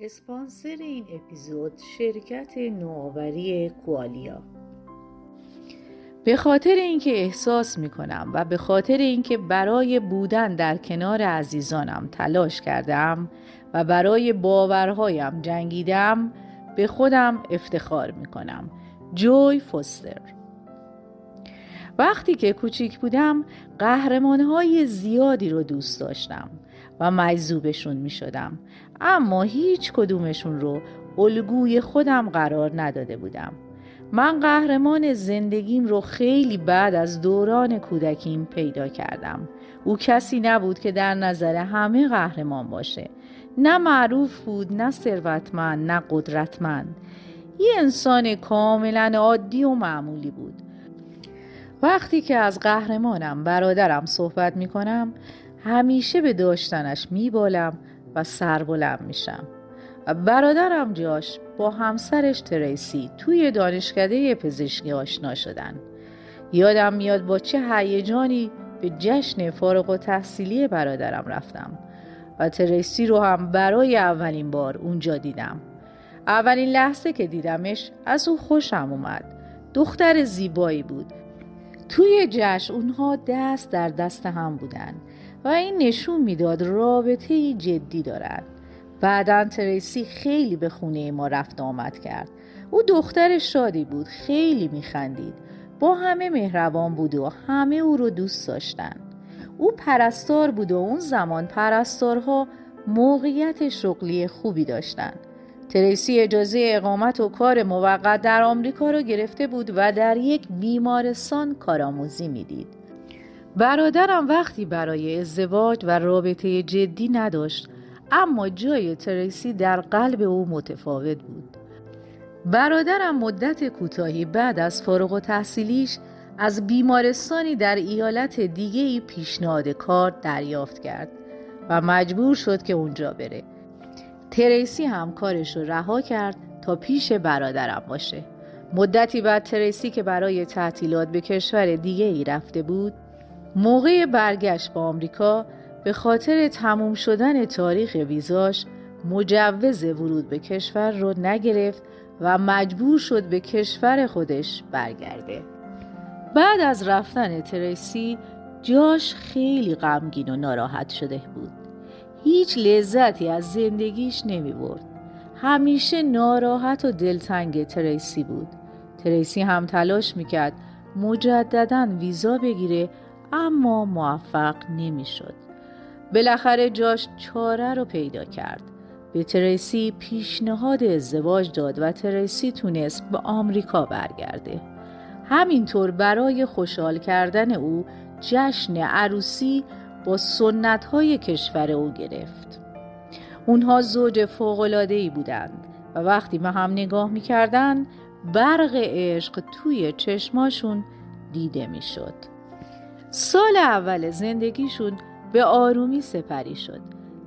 اسپانسر این اپیزود شرکت نوآوری کوالیا به خاطر اینکه احساس می کنم و به خاطر اینکه برای بودن در کنار عزیزانم تلاش کردم و برای باورهایم جنگیدم به خودم افتخار می کنم جوی فوستر. وقتی که کوچیک بودم قهرمانهای زیادی رو دوست داشتم. و مجذوبشون می شدم اما هیچ کدومشون رو الگوی خودم قرار نداده بودم. من قهرمان زندگیم رو خیلی بعد از دوران کودکیم پیدا کردم. او کسی نبود که در نظر همه قهرمان باشه. نه معروف بود نه ثروتمند نه قدرتمند. یه انسان کاملا عادی و معمولی بود. وقتی که از قهرمانم برادرم صحبت می کنم همیشه به داشتنش میبالم و سربلند میشم. و برادرم جاش با همسرش تریسی توی دانشکده پزشکی آشنا شدن. یادم میاد با چه هیجانی به جشن فارغ و تحصیلی برادرم رفتم و تریسی رو هم برای اولین بار اونجا دیدم. اولین لحظه که دیدمش از او خوشم اومد. دختر زیبایی بود. توی جشن اونها دست در دست هم بودن. و این نشون می‌داد رابطه جدی دارد. بعدا تریسی خیلی به خونه ما رفت آمد کرد. او دختر شادی بود خیلی میخندید. با همه مهربان بود و همه او رو دوست داشتن او پرستار بود و اون زمان پرستارها موقعیت شغلی خوبی داشتند. تریسی اجازه اقامت و کار موقت در آمریکا را گرفته بود و در یک بیمارستان کارآموزی می‌دید. برادرم وقتی برای ازدواج و رابطه جدی نداشت اما جای تریسی در قلب او متفاوت بود. برادرم مدت کوتاهی بعد از فارغ و تحصیلیش از بیمارستانی در ایالت دیگه پیشنهاد کار دریافت کرد و مجبور شد که اونجا بره. تریسی هم کارش رو رها کرد تا پیش برادرم باشه مدتی بعد تریسی که برای تعطیلات به کشور دیگه ای رفته بود موقع برگشت با آمریکا به خاطر تموم شدن تاریخ ویزاش مجوز ورود به کشور رو نگرفت و مجبور شد به کشور خودش برگرده بعد از رفتن تریسی جاش خیلی غمگین و ناراحت شده بود هیچ لذتی از زندگیش نمی برد. همیشه ناراحت و دلتنگ تریسی بود. تریسی هم تلاش می‌کرد مجددا ویزا بگیره اما موفق نمی‌شد. بالاخره جاش چاره رو پیدا کرد. به تریسی پیشنهاد ازدواج داد و تریسی تونست به آمریکا برگرده. همینطور برای خوشحال کردن او جشن عروسی با سنت های کشور او گرفت اونها زوج فوقلادهی بودند و وقتی به هم نگاه می‌کردند برق عشق توی چشماشون دیده می‌شد. سال اول زندگیشون به آرومی سپری شد.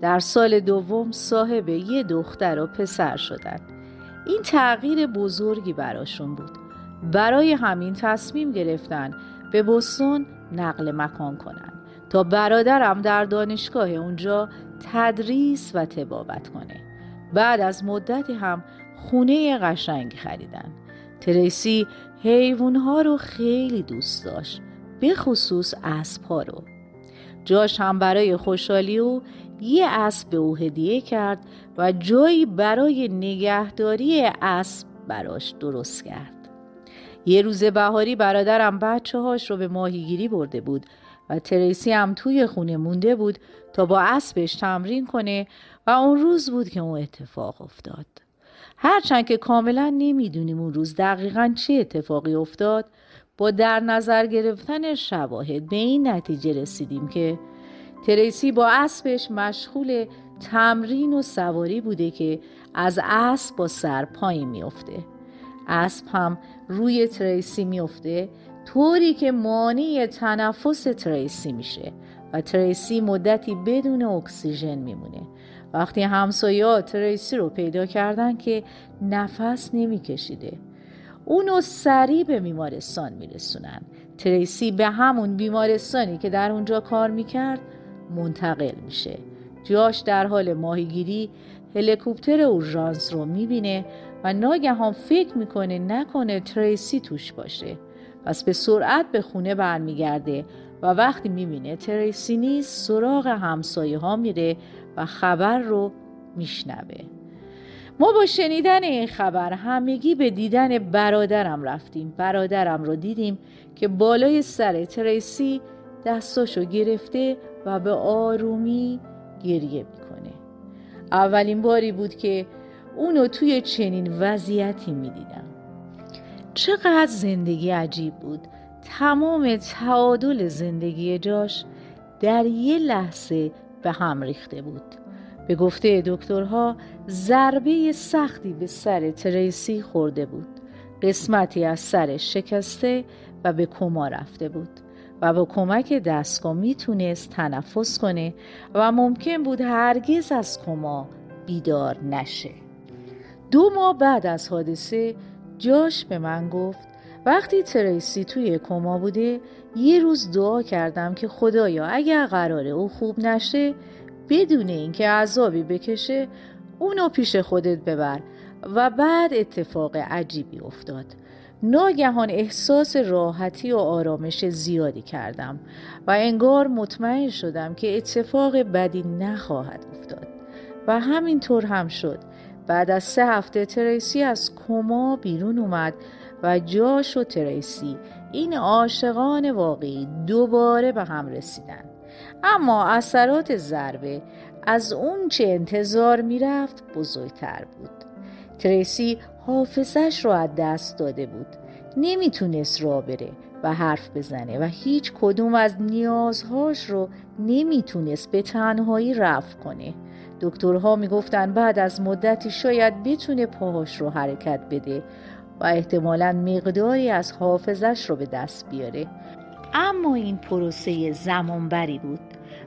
در سال دوم صاحب یه دختر و پسر شدن. این تغییر بزرگی براشون بود. برای همین تصمیم گرفتن به بستون نقل مکان کنند. تا برادرم در دانشگاه اونجا تدریس و تبابت کنه. بعد از مدتی هم خونه قشنگ خریدن. تریسی حیوانها رو خیلی دوست داشت. به خصوص اسبها رو جاش هم برای خوشحالی او یه اسب به او هدیه کرد و جایی برای نگهداری اسب براش درست کرد یه روز بهاری برادرم بچه هاش رو به ماهیگیری برده بود و تریسی هم توی خونه مونده بود تا با اسبش تمرین کنه و اون روز بود که اون اتفاق افتاد. هرچند که کاملا نمی‌دونیم اون روز دقیقا چه اتفاقی افتاد با در نظر گرفتن شواهد به این نتیجه رسیدیم که تریسی با اسبش مشغول تمرین و سواری بوده که از اسب با سر پایین میافته. اسب هم روی تریسی میافته طوری که مانع تنفس تریسی میشه و تریسی مدتی بدون اکسیژن میمونه. وقتی همسایه تریسی رو پیدا کردن که نفس نمیکشیده. اونو سریع به بیمارستان میرسونن. تریسی به همون بیمارستانی که در اونجا کار می‌کرد منتقل میشه. جاش در حال ماهیگیری هلیکوپتر اورژانس رو می‌بینه و ناگهان فکر می‌کنه نکنه تریسی توش باشه. پس به سرعت به خونه برمیگرده و وقتی می‌بینه تریسی نیست سراغ همسایه ها میره و خبر رو میشنوه. ما با شنیدن این خبر همگی به دیدن برادرم رفتیم. برادرم رو دیدیم که بالای سر تریسی دستاشو گرفته و به آرومی گریه می‌کنه. اولین باری بود که اونو توی چنین وضعیتی می‌دیدم. چقدر زندگی عجیب بود. تمام تعادل زندگی جاش در یه لحظه به هم ریخته بود. به گفته دکترها ضربه سختی به سر تریسی خورده بود. قسمتی از سرش شکسته و به کما رفته بود و با کمک دستگاه می‌تونست تنفس کنه و ممکن بود هرگز از کما بیدار نشه. دو ماه بعد از حادثه جاش به من گفت وقتی تریسی توی کما بوده یه روز دعا کردم که خدایا اگر قراره او خوب نشه بدون اینکه عذابی بکشه اونو پیش خودت ببر و بعد اتفاق عجیبی افتاد. ناگهان احساس راحتی و آرامش زیادی کردم و انگار مطمئن شدم که اتفاق بدی نخواهد افتاد و همینطور هم شد. بعد از سه هفته تریسی از کما بیرون اومد و جاش و تریسی این عاشقان واقعی دوباره به هم رسیدن. اما اثرات ضربه از اون چه انتظار می‌رفت بزرگتر بود. تریسی حافظش رو از دست داده بود. نمی‌تونست را بره و حرف بزنه و هیچ کدوم از نیازهاش رو نمی‌تونست به تنهایی رفع کنه. دکترها می‌گفتن بعد از مدتی شاید بتونه پاهاش رو حرکت بده و احتمالا مقداری از حافظش رو به دست بیاره. اما این پروسه زمانبری بود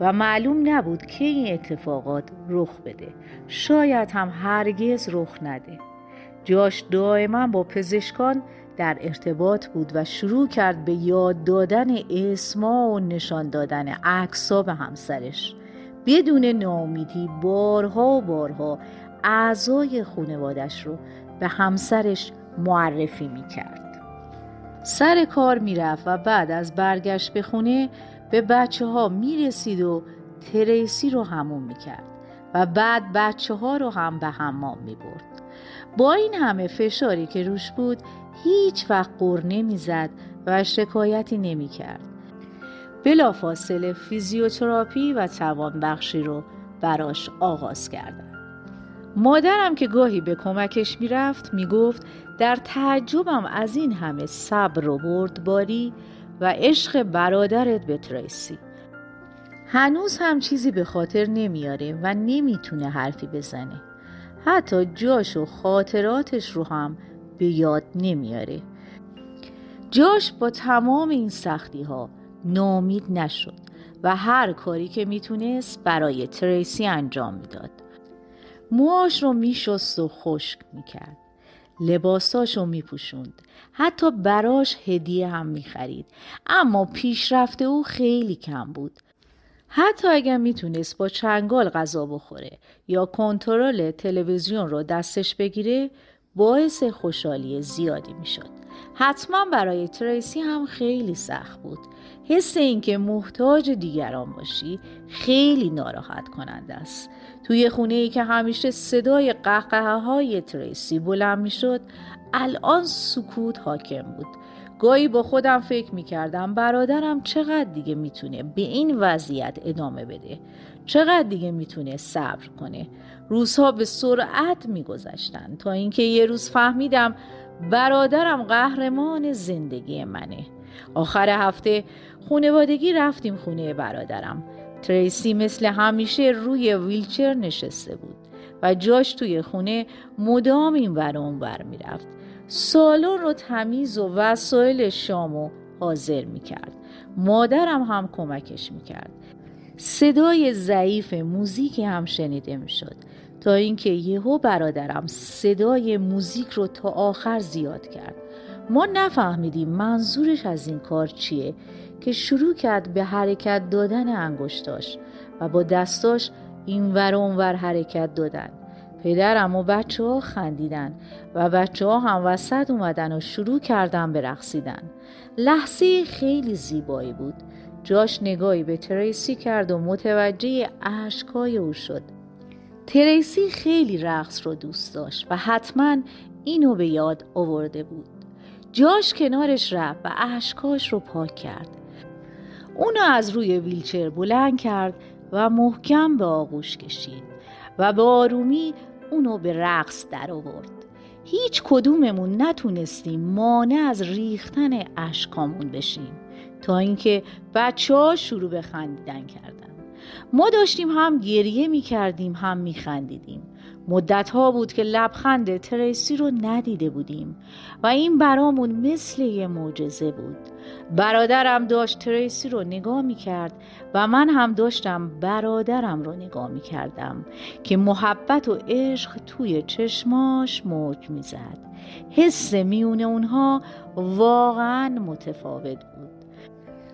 و معلوم نبود که این اتفاقات رخ بده. شاید هم هرگز رخ نده. جاش دائما با پزشکان در ارتباط بود و شروع کرد به یاد دادن اسما و نشان دادن عکسا به همسرش. بدون ناامیدی بارها و بارها اعضای خانوادش رو به همسرش معرفی می کرد. سر کار می رفت و بعد از برگشت به خونه به بچه ها می رسید و تریسی رو همون می کرد و بعد بچه ها رو هم به حمام می برد. با این همه فشاری که روش بود هیچ وقت قر نمی زد و شکایتی نمی کرد. بلافاصله فیزیوتراپی و توانبخشی رو براش آغاز کردن. مادرم که گاهی به کمکش می‌رفت می‌گفت در تعجبم از این همه صبر و بردباری و عشق برادرت به تریسی. هنوز هم چیزی به خاطر نمیاره و نمی‌تونه حرفی بزنه. حتی جاش و خاطراتش رو هم به یاد نمیاره. جاش با تمام این سختی ها نامید نشد و هر کاری که می‌تونست برای تریسی انجام می‌داد. موهاش رو میشست و خشک می‌کرد. لباساش رو میپوشوند. حتی براش هدیه هم می‌خرید. اما پیشرفته او خیلی کم بود. حتی اگر می‌تونست با چنگال غذا بخوره یا کنترل تلویزیون رو دستش بگیره باعث خوشحالی زیادی می‌شد. حتما برای تریسی هم خیلی سخت بود. حس اینکه محتاج دیگران باشی خیلی ناراحت کننده است. توی خونه ای که همیشه صدای قهقه های تریسی بلند می شد الان سکوت حاکم بود. گاهی با خودم فکر می کردم برادرم چقدر دیگه می‌تونه به این وضعیت ادامه بده. چقدر دیگه می‌تونه صبر کنه؟ روزها به سرعت میگذشتن. تا اینکه یه روز فهمیدم برادرم قهرمان زندگی منه. آخر هفته خونوادگی رفتیم خونه برادرم. تریسی مثل همیشه روی ویلچر نشسته بود و جاش توی خونه مدام این ور بر می‌رفت. سالن رو تمیز و وسایل شامو حاضر می‌کرد. مادرم هم کمکش می‌کرد. صدای ضعیف موزیک هم شنیده می‌شد. تا اینکه یهو برادرم صدای موزیک رو تا آخر زیاد کرد. ما نفهمیدیم منظورش از این کار چیه که شروع کرد به حرکت دادن انگشتاش و با دستاش این ور اونور حرکت دادن. پدرم و بچه ها خندیدن و بچه ها هم وسط اومدن و شروع کردن به رقصیدن لحظه خیلی زیبایی بود. جاش نگاهی به تریسی کرد و متوجه اشکای او شد. تریسی خیلی رقص رو دوست داشت و حتما اینو به یاد آورده بود. جاش کنارش رفت و اشکاش رو پاک کرد. اونو از روی ویلچر بلند کرد و محکم به آغوش کشید و به آرومی اونو به رقص در آورد. هیچ کدوممون نتونستیم مانع از ریختن اشکامون بشیم. تا اینکه بچه ها شروع به خندیدن کردن. ما داشتیم هم گریه می کردیم هم می خندیدیم مدت ها بود که لبخند تریسی رو ندیده بودیم و این برامون مثل یه معجزه بود. برادرم داشت تریسی رو نگاه می کرد و من هم داشتم برادرم رو نگاه می کردم که محبت و عشق توی چشماش موج می زد حس میون اونها واقعا متفاوت بود.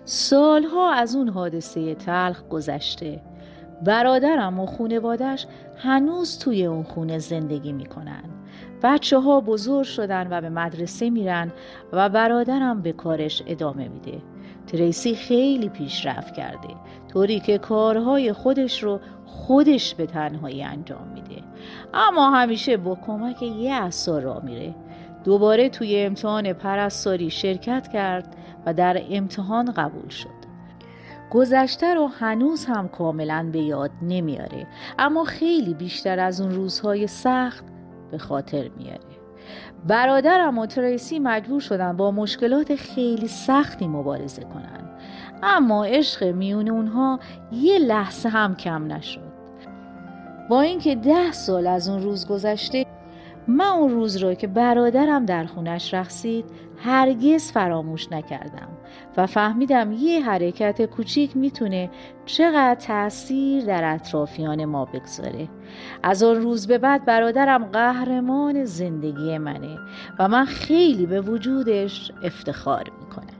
سالها از اون حادثه تلخ گذشته. برادرم و خونوادش هنوز توی اون خونه زندگی می‌کنن. بچه ها بزرگ شدن و به مدرسه میرن و برادرم به کارش ادامه میده. تریسی خیلی پیشرفت کرده. طوری که کارهای خودش رو خودش به تنهایی انجام میده. اما همیشه با کمک یه اثر را میره. دوباره توی امتحان پرستاری شرکت کرد و در امتحان قبول شد. گذشته رو هنوز هم کاملا به یاد نمیاره اما خیلی بیشتر از اون روزهای سخت به خاطر میاره. برادرم و تریسی مجبور شدن با مشکلات خیلی سختی مبارزه کنن اما عشق میون اونها یه لحظه هم کم نشد. با اینکه ده سال از اون روز گذشته من اون روز را که برادرم در خونش رقصید هرگز فراموش نکردم و فهمیدم یه حرکت کوچیک می‌تونه چقدر تاثیر در اطرافیان ما بگذاره. از آن روز به بعد برادرم قهرمان زندگی منه و من خیلی به وجودش افتخار می‌کنم.